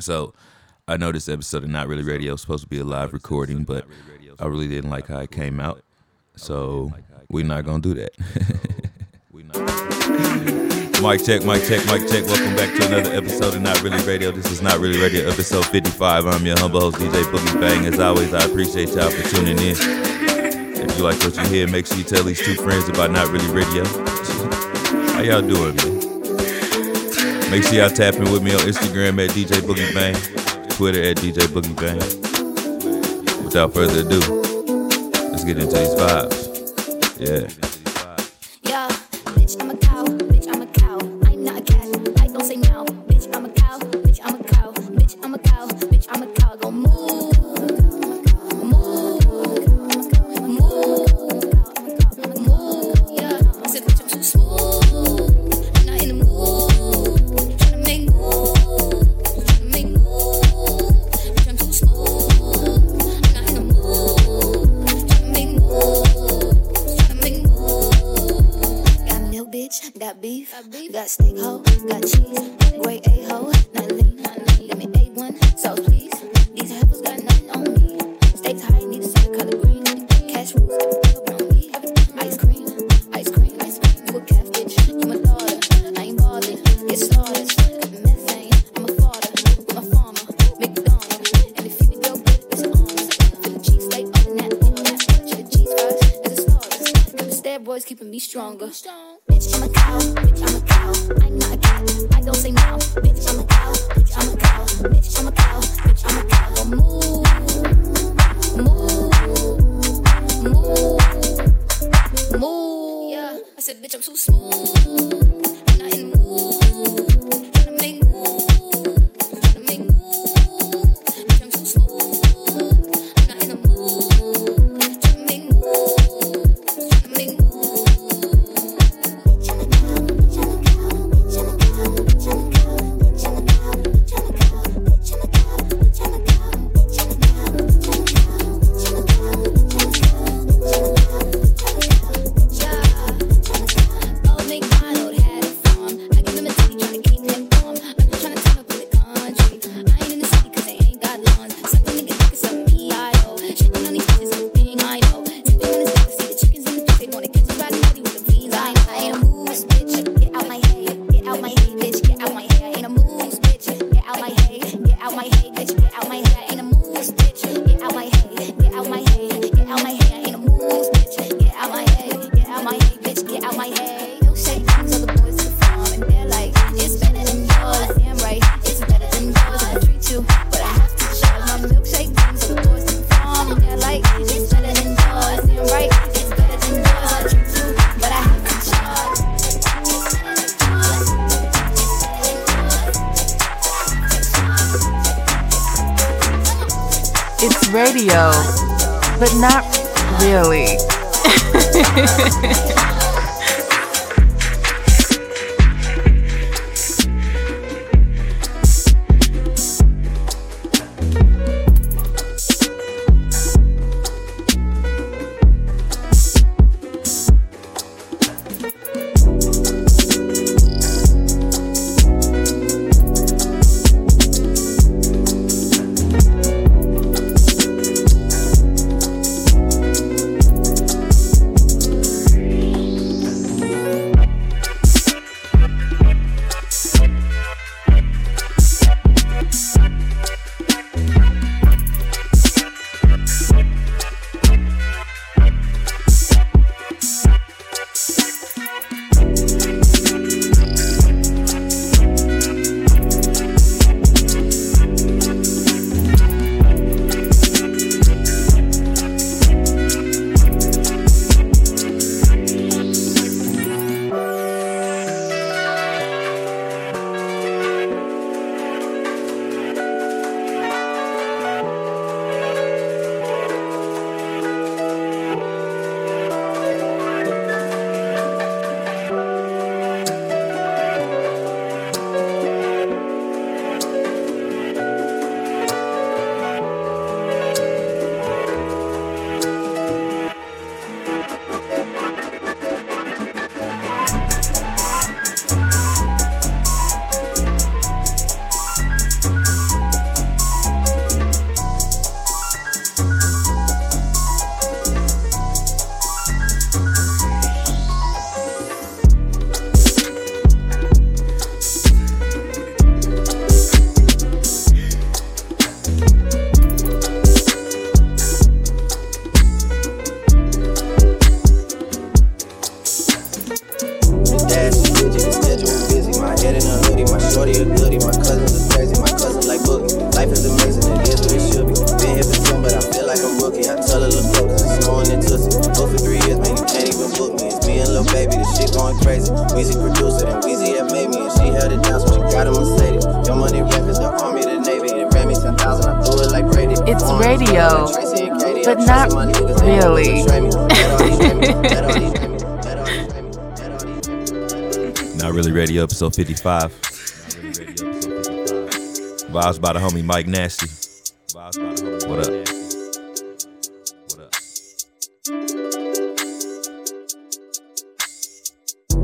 So I know this episode of Not Really Radio is supposed to be a live recording, but I really didn't like how it came out. So we're not gonna do that. Mic check, Mic check, Mic check. Welcome back to another episode of Not Really Radio. This is Not Really Radio, episode 55. I'm your humble host, DJ Boogie Bang. As always, I appreciate y'all for tuning in. If you like what you hear, make sure you tell these two friends about Not Really Radio. How y'all doing, man? Make sure y'all tap in with me on Instagram at DJ Boogie Bang, Twitter at DJ Boogie Bang. Without further ado, let's get into these vibes. Yeah. stronger. but not really. episode 55. Not Really Radio, episode 55. Vibes by the homie Mike Nasty. What up? What up?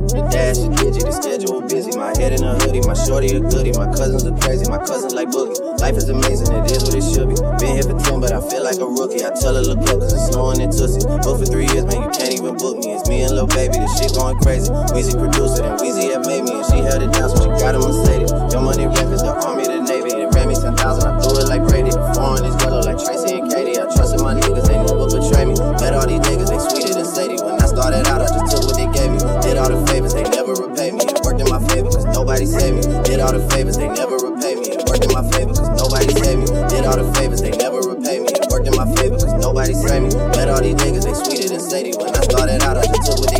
The dash is dingy, the schedule busy. My head in a hoodie, my shorty a goodie. My cousins are crazy, my cousins like boogie. Life is amazing, it is what it should be. Been here for 10, but I feel like a rookie. I tell her, look up, cause it's snowing in Tussie. Booked for three years, man, you can't even book me. It's me and Lil Baby, this shit going crazy. Weezy produced it, and Weezy have made me, and she held it down, so she got a Mercedes. Your money records, the army, the navy. It ran me 10,000, I threw it like Brady. Foreign is yellow like Tracy and Katie. I trusted my niggas, they never betray me. Met all these niggas, they sweeter than Sadie. When I started out, I just took what they gave me. Did all the favors, they never repay me. It worked in my favor, cause nobody saved me. Did all the favors, they never repay me. It worked in my favor, cause nobody saved me. Did all the favors, they never repay me. It worked in my favor, cause nobody saved me. Met all these niggas, they sweeter than Sadie. When I started out, I just took what they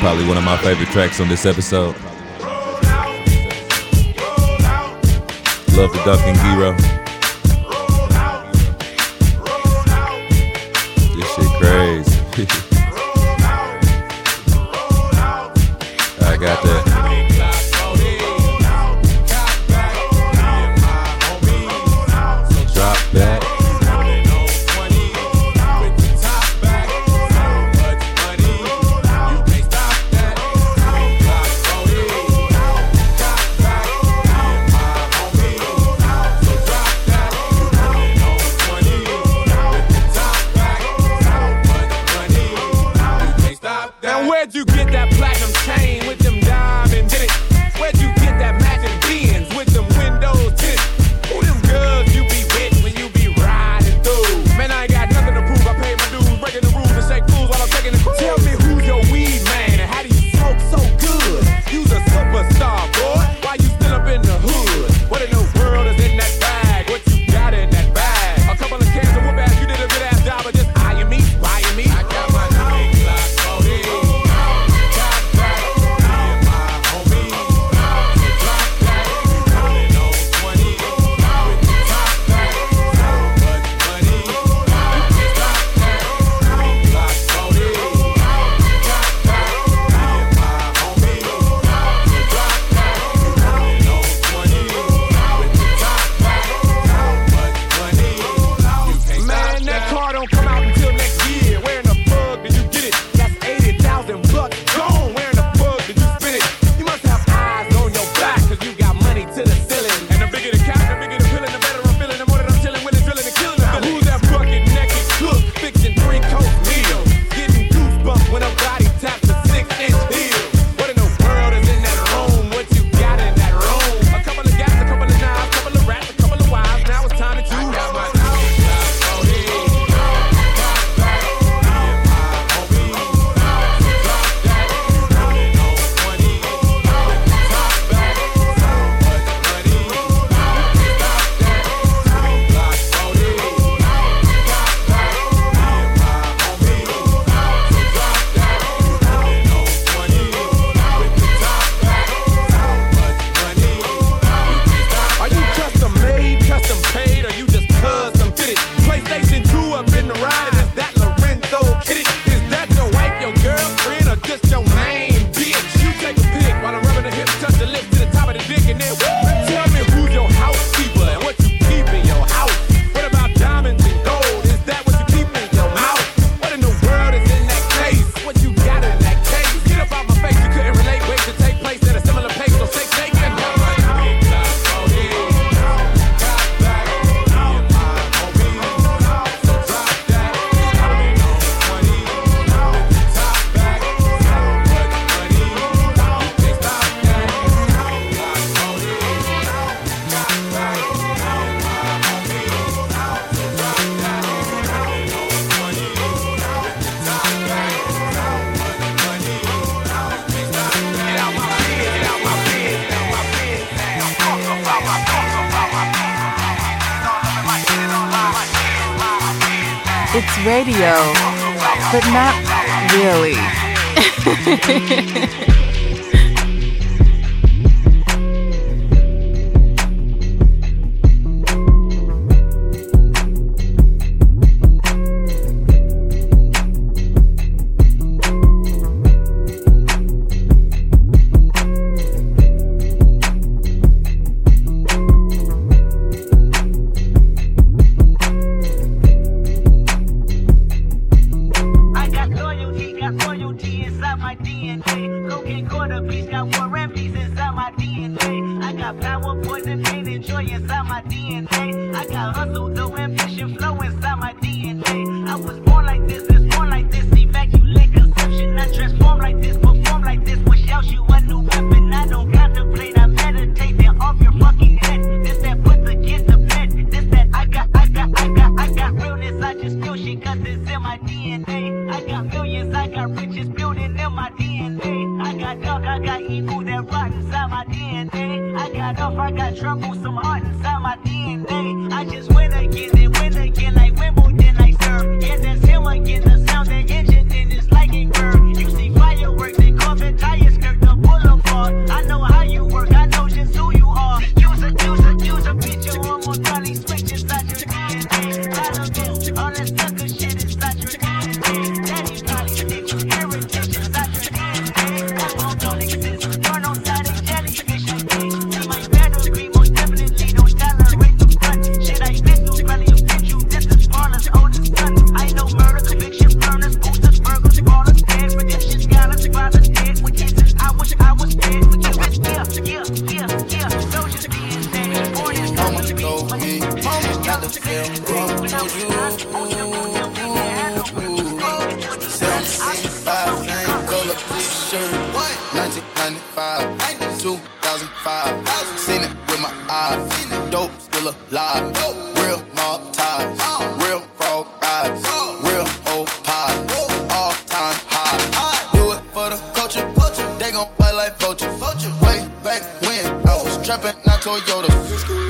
Probably one of my favorite tracks on this episode. Love the Duncan Giro. This shit crazy. Trapping, not Toyota.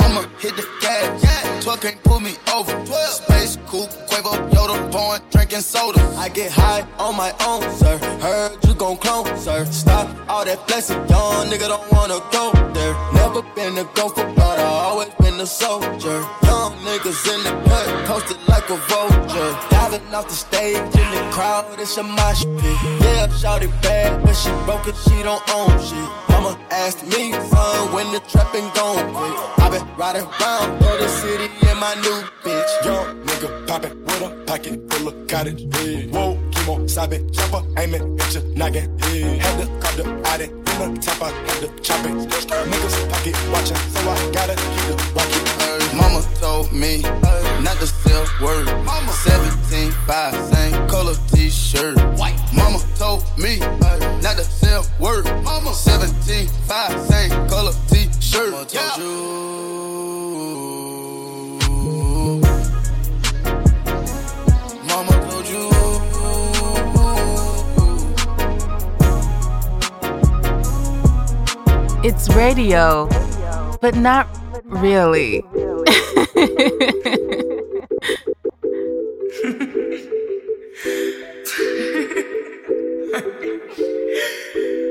I'ma hit the gas. 12 can't pull me over. Space coupe, Quavo, Yoda, born drinking soda. I get high on my own, sir. Heard you gon' clone, sir. Stop all that blessing, young nigga don't wanna go there. Never been a gopher, but I always been a soldier. Young niggas in the cut, posted like a vulture. Diving off the stage in the crowd, it's a mosh pit. Yeah, shouted bad, but she broke it, she don't own shit. Mama asked me, son, when the trapping gon' quit. I been riding around through the city in my new bitch. Young nigga poppin' with a pocket full of cottage. Yeah. Whoa, Kemosabe, chopper, aiming your noggin. Yeah. Had to cop the addict, in the top, I had to chop it. Niggas pocket watchin', so I gotta keep the rocket. Mama told me not to sell word. 17 5, same color t-shirt. Mama told me not to sell word. 17 5, same color t-shirt. Mama told you. It's radio, but not really.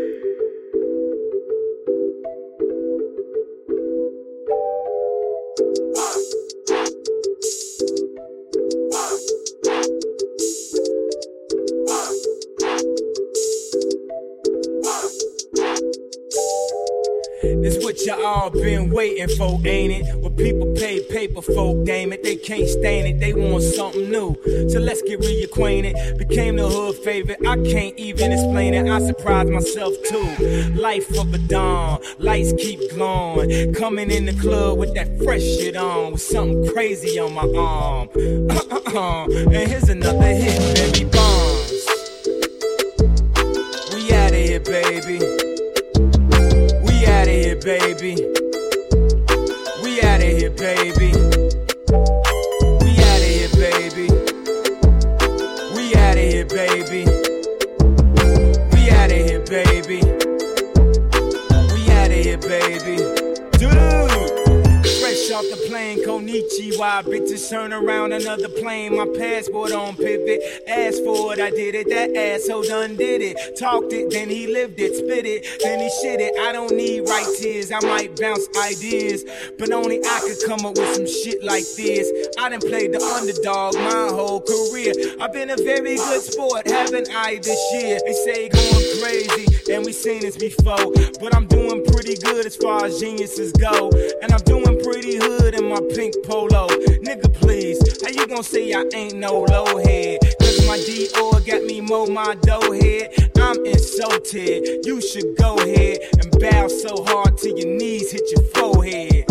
This what you all been waiting for, ain't it? What people pay paper for, damn it, they can't stand it. They want something new, so let's get reacquainted. Became the hood favorite, I can't even explain it. I surprised myself too. Life of a dawn, lights keep glowing. Coming in the club with that fresh shit on, with something crazy on my arm. and here's another hit, baby. Konichiwa. Bitches turn around another plane. My passport on pivot. Asked for it, I did it. That asshole done did it. Talked it, then he lived it. Spit it, then he shit it. I don't need right tears. I might bounce ideas, but only I could come up with some shit like this. I done played the underdog my whole career. I've been a very good sport, haven't I this year? They say going crazy, and we seen this before. But I'm doing pretty good as far as geniuses go. And I'm doing pretty hood in my pink polo. Nigga, please, how you gonna say I ain't no low head? Cause my Dior got me mow my dough head. I'm insulted. You should go ahead and bow so hard till your knees hit your forehead.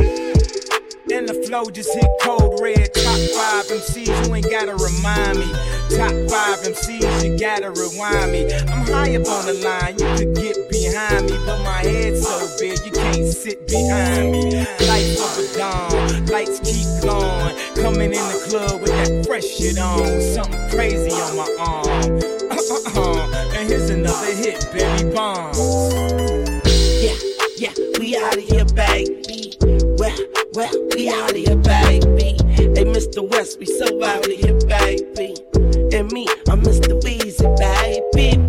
And the flow just hit cold red. Top five MCs, you ain't gotta remind me. Top five MCs, you gotta rewind me. I'm high up on the line, you could get behind me. But my head's so big, you can't sit behind me. Life of a dawn, lights keep glowing. Coming in the club with that fresh shit on. Something crazy on my arm. and here's another hit, Barry Bonds. Yeah, yeah, we out of here, baby. Well, we out of here, baby. Hey, Mr. West, we so out of here, baby. And me, I'm Mr. Weezy, baby.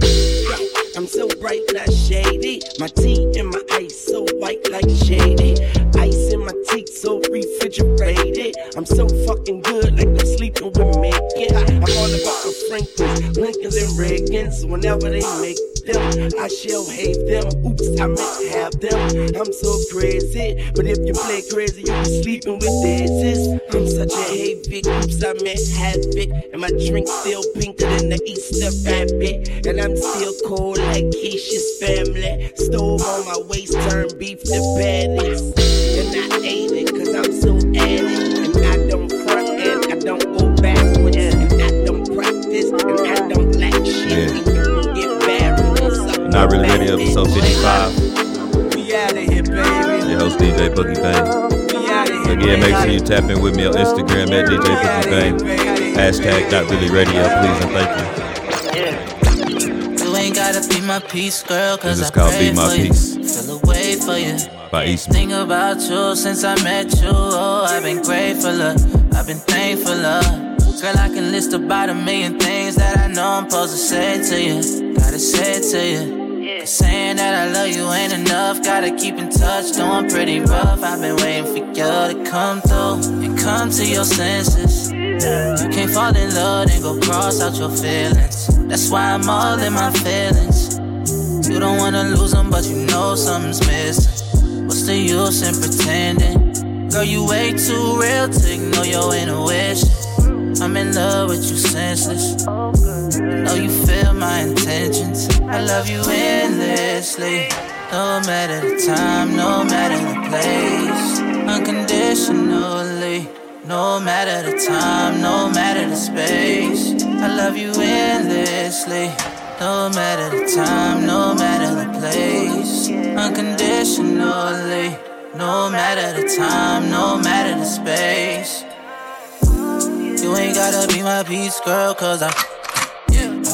I'm so bright, not shady. My tea and my ice so white like shady. Ice in my teeth so refrigerated. I'm so fucking good, like I'm sleeping with me. I'm all about the Franklins, Lincolns, and Reagans. Whenever they make them, I shall have them. Oops, I meant have them. I'm so crazy, but if you play crazy, you be sleeping with daisies. I'm such a havoc. Oops, I meant havoc, and my drink still pinker than the Easter rabbit, and I'm still cold like Keisha's family. Stove on my waist, turn beef to patties, and I ate it 'cause I'm so addict, DJ Boogie Bang. We out of here. Again, make sure you tap in with me on Instagram at DJ Boogie Bang. Hashtag Not Really Radio, please and thank you. You ain't gotta be my peace, girl, cause This is I called pray Be My for Peace. you. Feel a way for you. By Eastman. Think about you since I met you. Oh, I've been grateful, uh, I've been thankful, uh. Girl, I can list about a million things that I know I'm supposed to say to you. Gotta say it to you. Saying that I love you ain't enough. Gotta keep in touch, doing pretty rough. I've been waiting for you to come through and come to your senses. You can't fall in love and go cross out your feelings. That's why I'm all in my feelings. You don't wanna lose them, but you know something's missing. What's the use in pretending? Girl, you way too real to ignore your intuition. I'm in love with you senseless. Know you feel my intentions. I love you endlessly. No matter the time, no matter the place. Unconditionally. No matter the time, no matter the space. I love you endlessly. No matter the time, no matter the place. Unconditionally. No matter the time, no matter the space. You ain't gotta be my peace, girl, cause I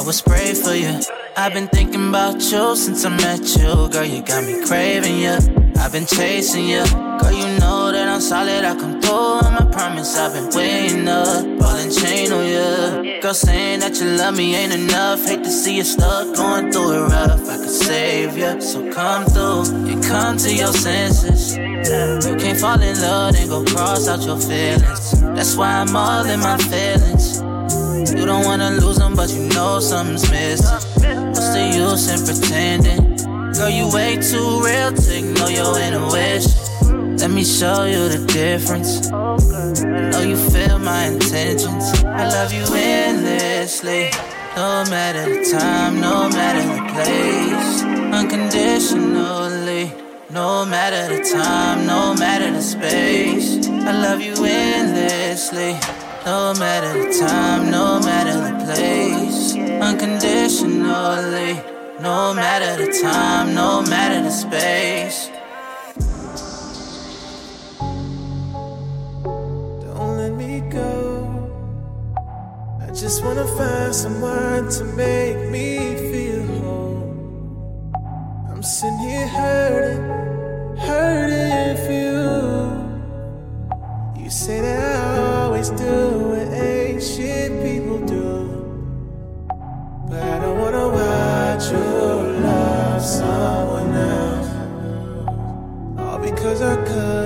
would spray for you. I've been thinking about you since I met you. Girl, you got me craving you. I've been chasing you. Girl, you know that I'm solid. I come through on my promise. I've been waiting up. Ball chain on you. Girl, saying that you love me ain't enough. Hate to see you stuck going through it rough. I could save you. So come through and come to your senses. You can't fall in love and go cross out your feelings. That's why I'm all in my feelings. You don't wanna lose them, but you know something's missing. What's the use in pretending? Girl, you way too real to ignore your intuition. Let me show you the difference. Know you feel my intentions. I love you endlessly. No matter the time, no matter the place. Unconditionally. No matter the time, no matter the space. I love you endlessly. No matter the time, no matter the place. Unconditionally. No matter the time, no matter the space. Don't let me go. I just wanna find someone to make me feel whole. I'm sitting here hurting, hurting for you say that I always do what ancient people do. But I don't wanna watch you love someone else. All because I could.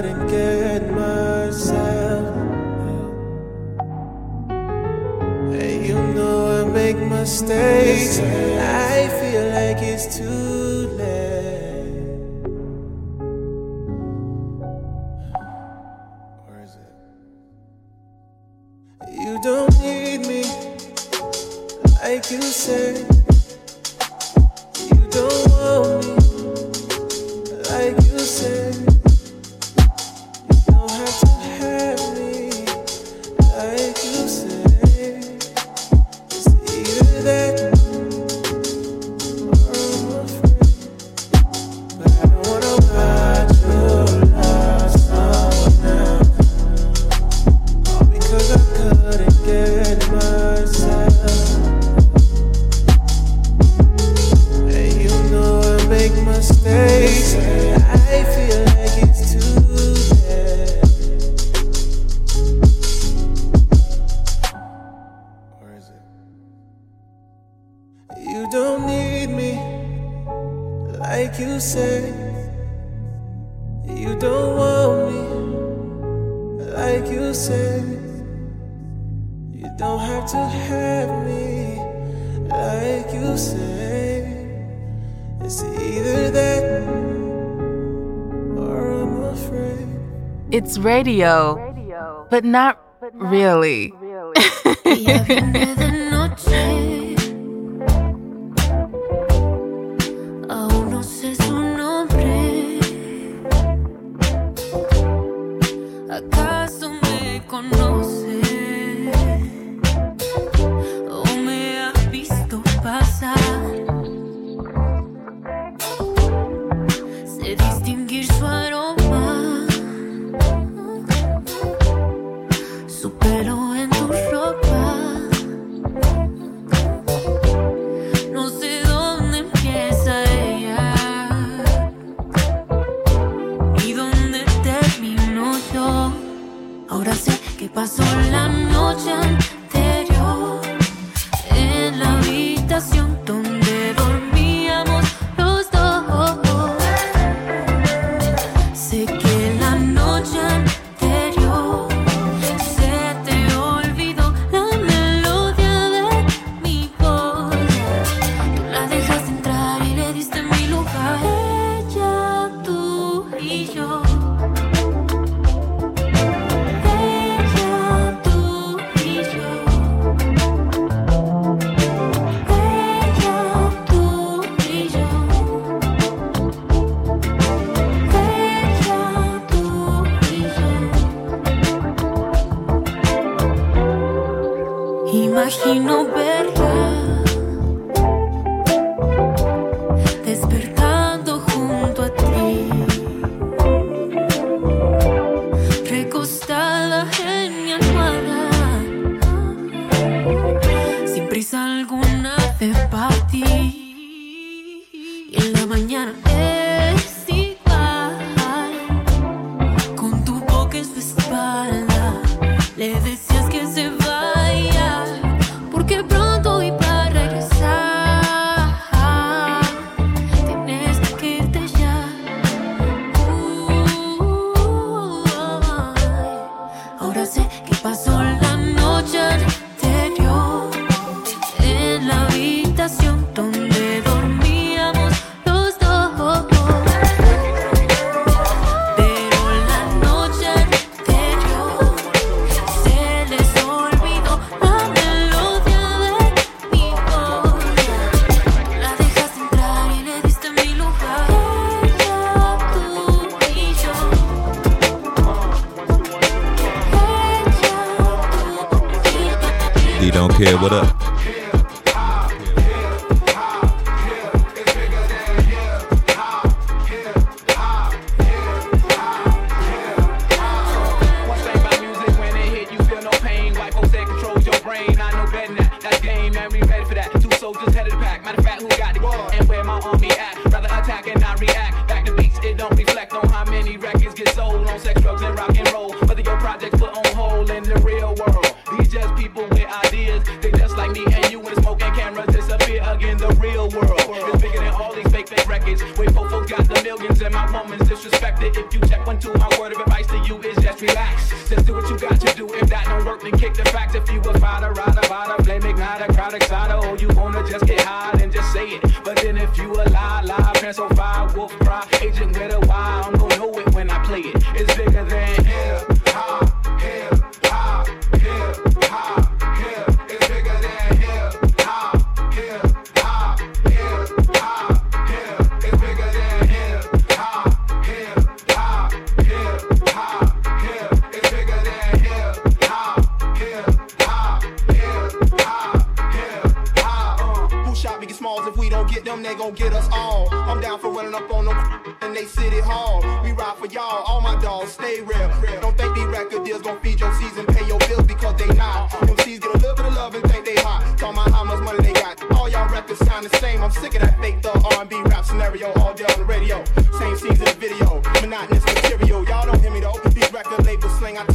It's radio, but not really. imagino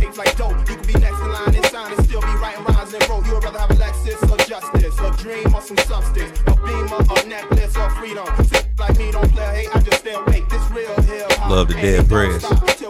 tapes like dope. You could be next in line and sign and still be writing rhymes and wrote. You would rather have a Lexus or justice, or dream or some substance, or beamer or necklace or freedom. Like me, don't play, hey, I just stay awake. This real hell. Love the dead breath.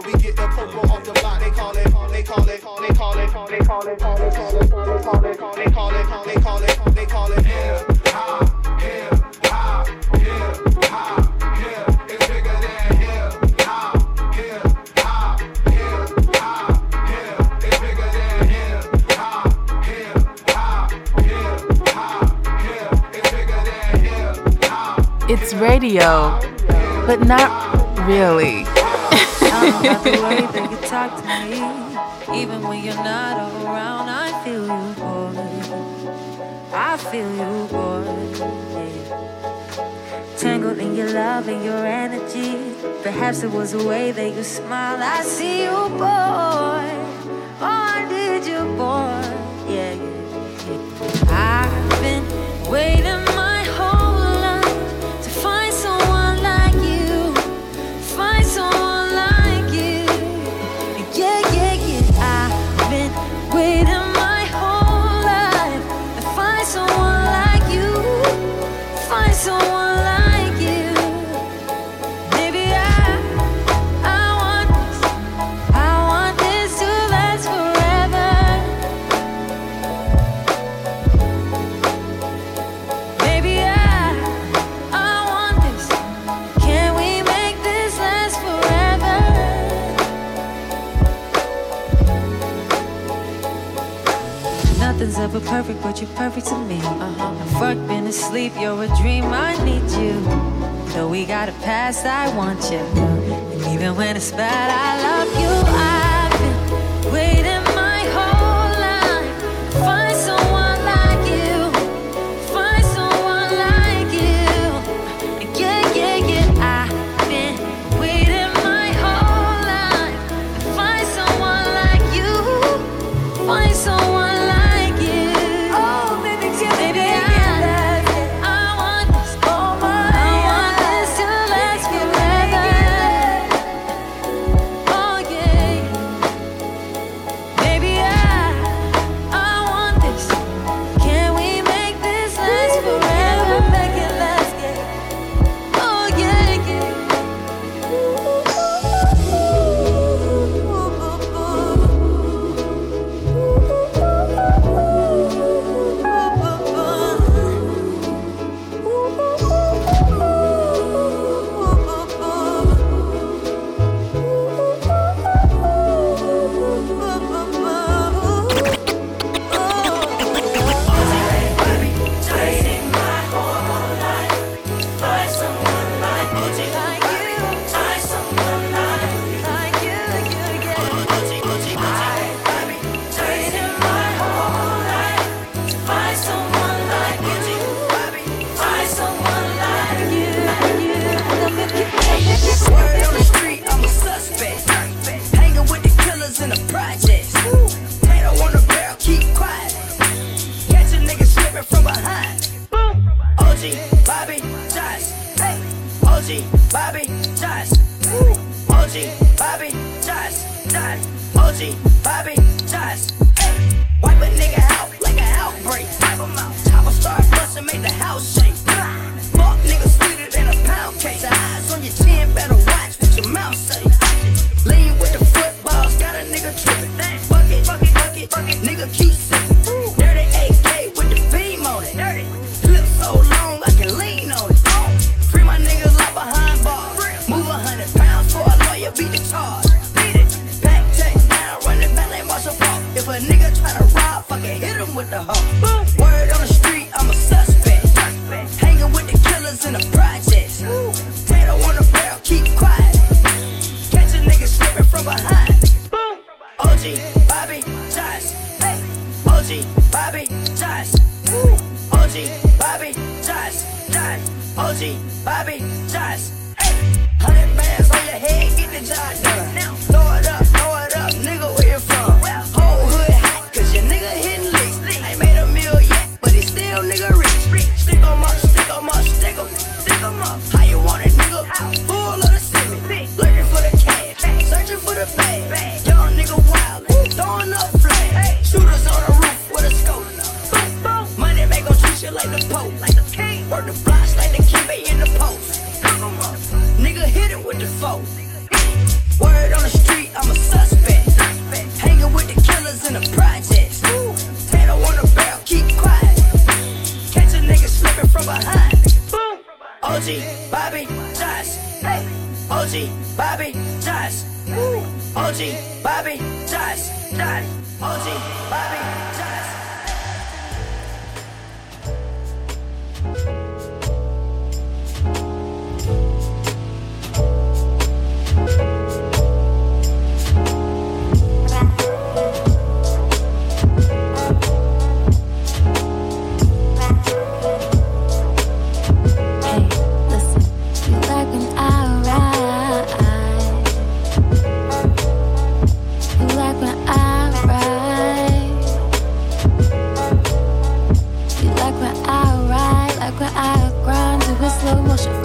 but not really. even when you're not around, I feel you, boy. I feel you, boy. Tangled in your love and your energy. Perhaps it was the way that you smiled. I see you, boy. Oh, I you, boy. Yeah, yeah, yeah. I've been waiting. furry to me. Uh-huh. Work, been asleep, you're a dream, I need you. Though we got a past, I want you. And even when it's bad, I love you. Bobby Josh, John, OG, Bobby Josh. Hey, hundred bands on your head, get the job done. Now throw it up, throw it up. ど。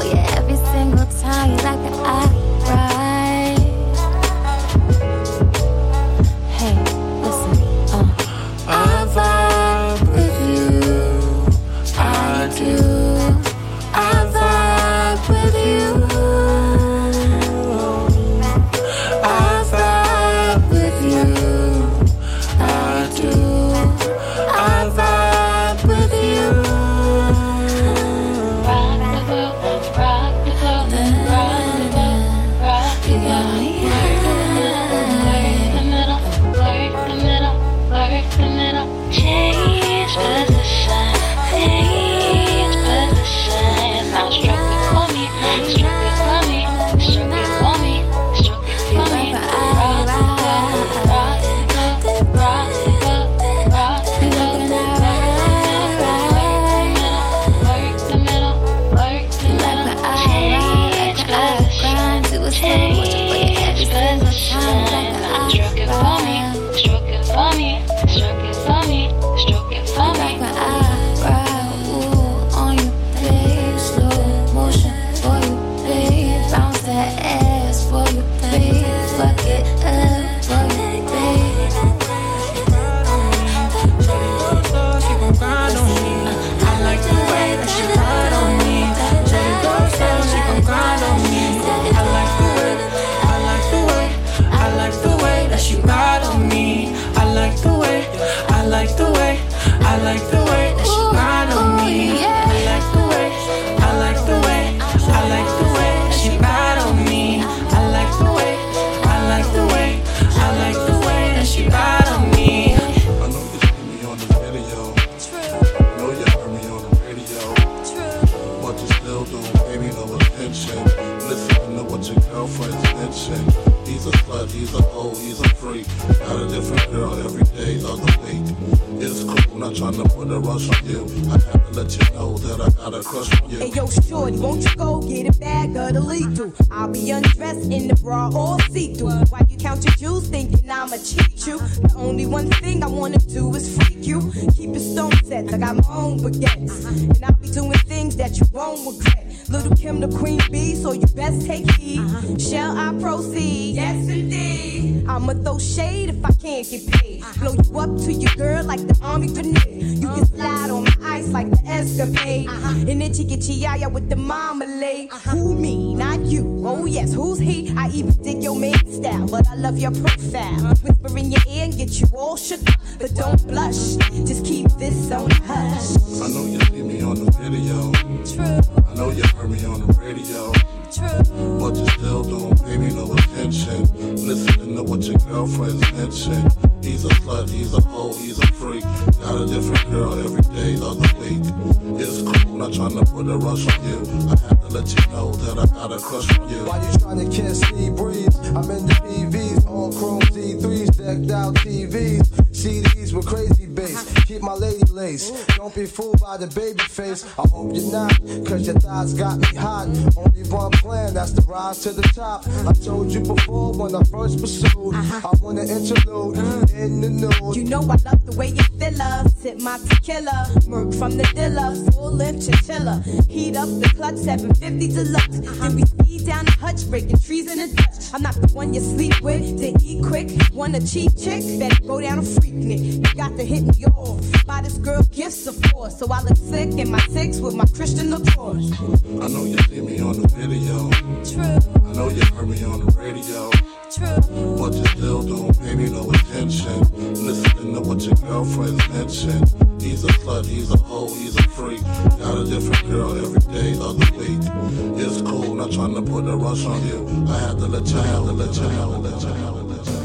Hey yo, shorty, won't you go get a bag of the lethal? I'll be undressed in the bra all see through. Why you count your jewels, thinking I'ma cheat you. The only one thing I wanna do is freak you. Keep it stone set, I got my own baguettes, and I'll be doing things that you won't regret. Lil' Kim, the queen bee, so you best take heed. Shall I proceed? Yes, indeed. I'ma throw shit yaya with the marmalade. Uh-huh. Who me? Not you. Oh yes, who's he? I even dig your man style, but I love your profile. Uh-huh. Whisper in your ear and get you all shook up, but don't blush. Just keep this on hush. I know you see me on the video. True. I know you heard me on the radio. True. But you still don't pay me no attention. Listening to what your girlfriend's mentioned. He's a slut, he's a hoe, he's a freak. Got a different girl every day of the week. It's cool, I'm trying to put a rush on you. I have to let you know that I got a crush on you. Why you trying to kiss me, breathe? I'm in the BVs, all chrome C3s, decked out TVs, CDs with crazy bass. Keep my lady lace. Don't be fooled by the baby face. I hope you're not, cause your thighs got me hot. Only one plan, that's the rise to the top. I told you before when I first pursued. I want an interlude in the nude. You know I love the way you fill up. Sip my tequila. Merc from the dilla, Full lip chinchilla. Heat up the clutch. 750 deluxe. Then we speed down the hutch. Breaking trees in the Dutch. I'm not the one you sleep with. To eat quick. Want a cheap chick? Better go down a freak. You got to hit me off. Buy this girl gifts of course. So I look sick in my six with my Christian Lacroix. I know you see me on the video. True. I know you heard me on the radio. True. But you still don't pay me no attention. Listening to what your girlfriends mention. He's a slut, he's a hoe, he's a freak. Got a different girl every day of the week. It's cool, not trying to put a rush on you. I had to let you have to let you have to let you to let you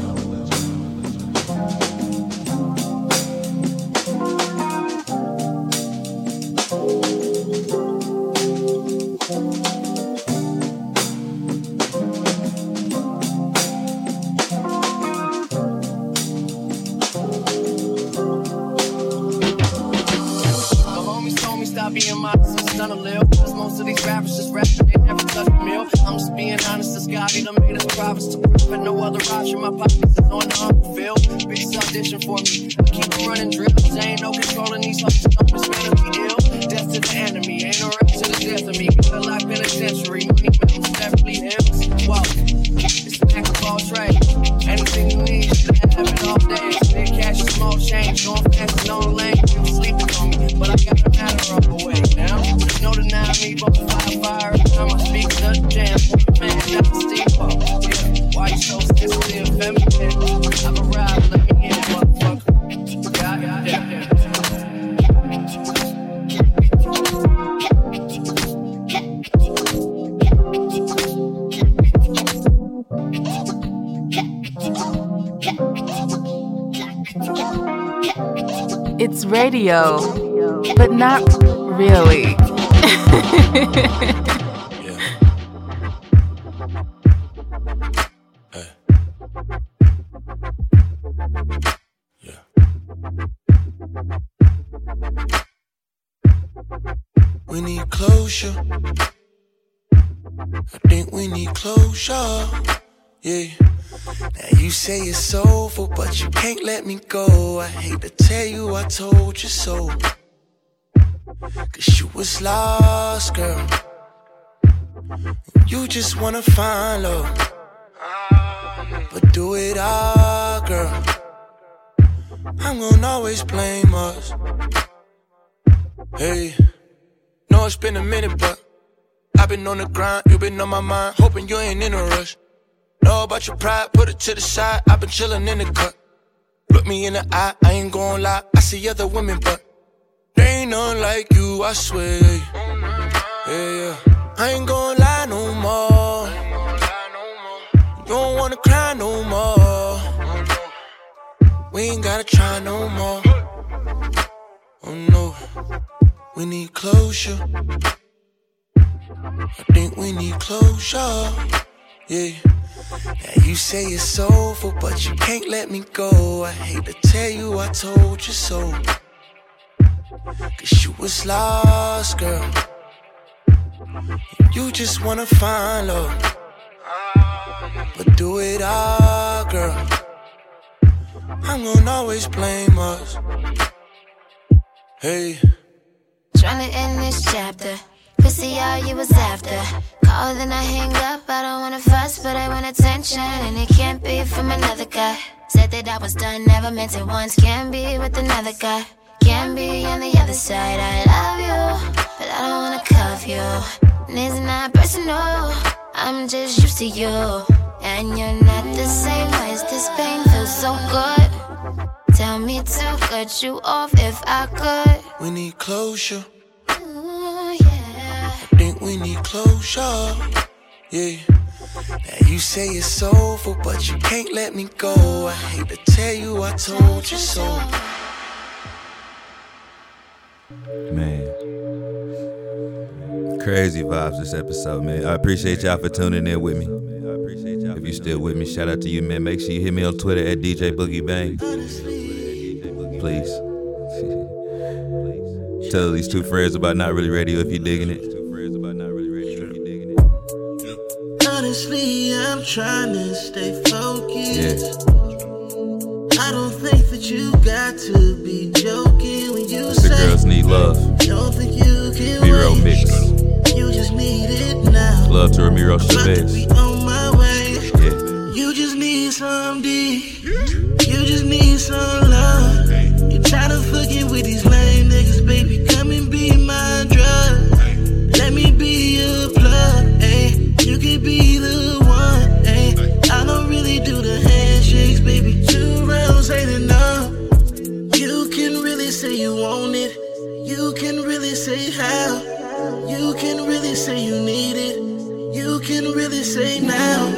Cause most of these rappers just rapping, they never touch a meal. I'm just being honest, the Scotty done made us promise to prove and no other option. My pockets is on But not really. We need closure. I think we need closure. Yeah. Now you say it's soulful, but you can't let me go. I hate to tell you I told you so. Cause you was lost, girl. You just wanna find love. But do it all, girl. I'm gonna always blame us. Hey, know it's been a minute, but I've been on the grind, you've been on my mind, hoping you ain't in a rush. Know about your pride, put it to the side, I've been chillin' in the cut. Look me in the eye, I ain't gon' lie, I see other women, but they ain't none like you, I swear. Yeah, yeah. I ain't gon' lie no more. You don't wanna cry no more. We ain't gotta try no more. Oh no, we need closure. I think we need closure. Yeah. Now you say it's over, but you can't let me go. I hate to tell you I told you so. Cause you was lost, girl. You just wanna find love. But do it all, girl. I'm gonna always blame us. Hey. Tryna end this chapter. Pussy, all you was after. Call, then I hang up. I don't wanna fuss, but I want attention. And it can't be from another guy. Said that I was done, never meant it once. Can be with another guy. Can be on the other side. I love you, but I don't wanna cuff you. And it's not personal. I'm just used to you. And you're not the same as this pain feels so good. Tell me to cut you off if I could. We need closure. I need closure. Yeah. Now you say it's over, but you can't let me go. I hate to tell you I told you so. Man. Crazy vibes this episode, man. I appreciate y'all for tuning in with me. If you still with me, shout out to you, man. Make sure you hit me on Twitter at DJ Boogie Bang. Please. Tell these two friends about Not Really Radio if you're digging it. Honestly, I'm trying to stay focused. Yeah. I don't think that you got to be joking when you The say girls need love. don't think you can Miro wait. mix. You just need it now. Love to Ramiro About to Chavez. be on my way. Yeah. You just need some D. You just need some love. You try to forget with these lame niggas, baby. Come and be my drug. Let me be your. You can be the one. Ayy. I don't really do the handshakes, baby. Two rounds ain't enough. You can really say you want it. You can really say how. You can really say you need it. You can really say now.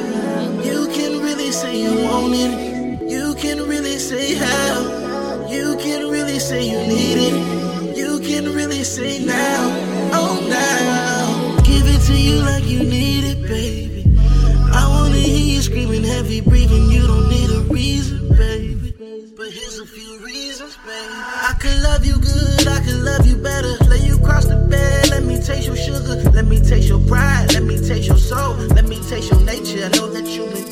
You can really say you want it. You can really say how. You can really say you need it. You can really say now. Screaming, heavy breathing. You don't need a reason, baby. But here's a few reasons, baby. I could love you good, I could love you better. Lay you across the bed, let me taste your sugar. Let me taste your pride, let me taste your soul. Let me taste your nature. I know that you've been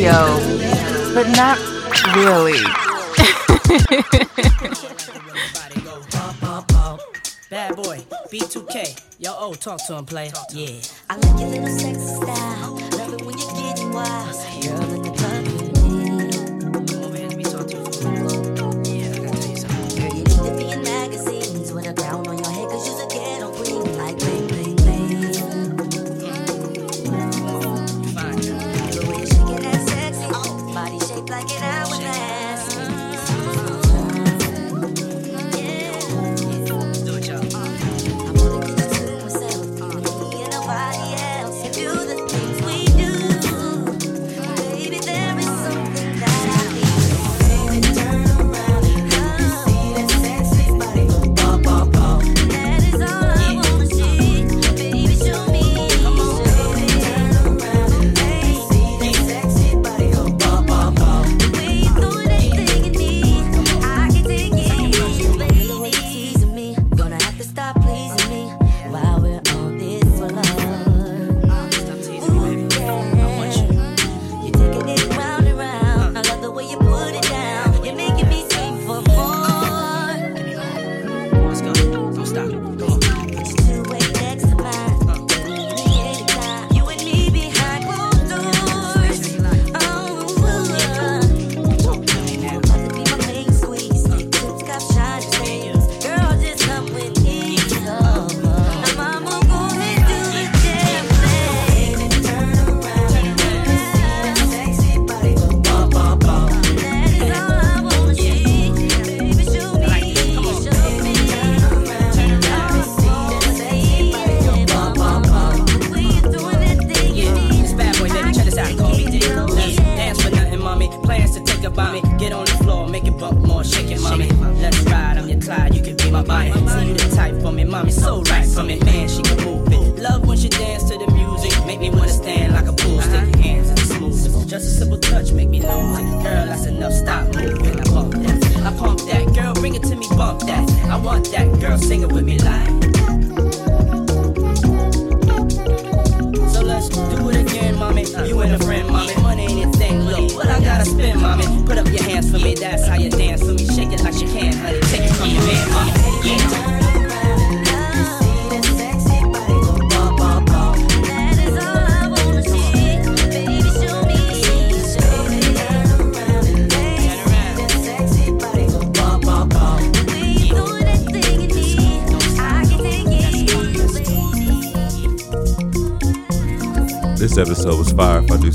radio, but not really. Bad boy, B2K. Yo, oh, talk to him, play. Yeah. I like your little sexy style. Love it when you're getting wild. Girl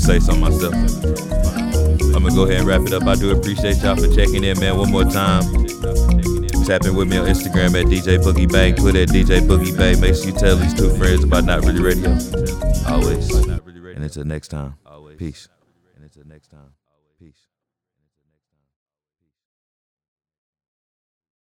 say so myself. I'm gonna go ahead and wrap it up. I do appreciate y'all for checking in, man, one more time. Tapping with me on Instagram at DJ Boogie Bang, Twitter at DJ Boogie Bang. Make sure you tell these two friends about Not Really Radio. Always. And until next time, peace.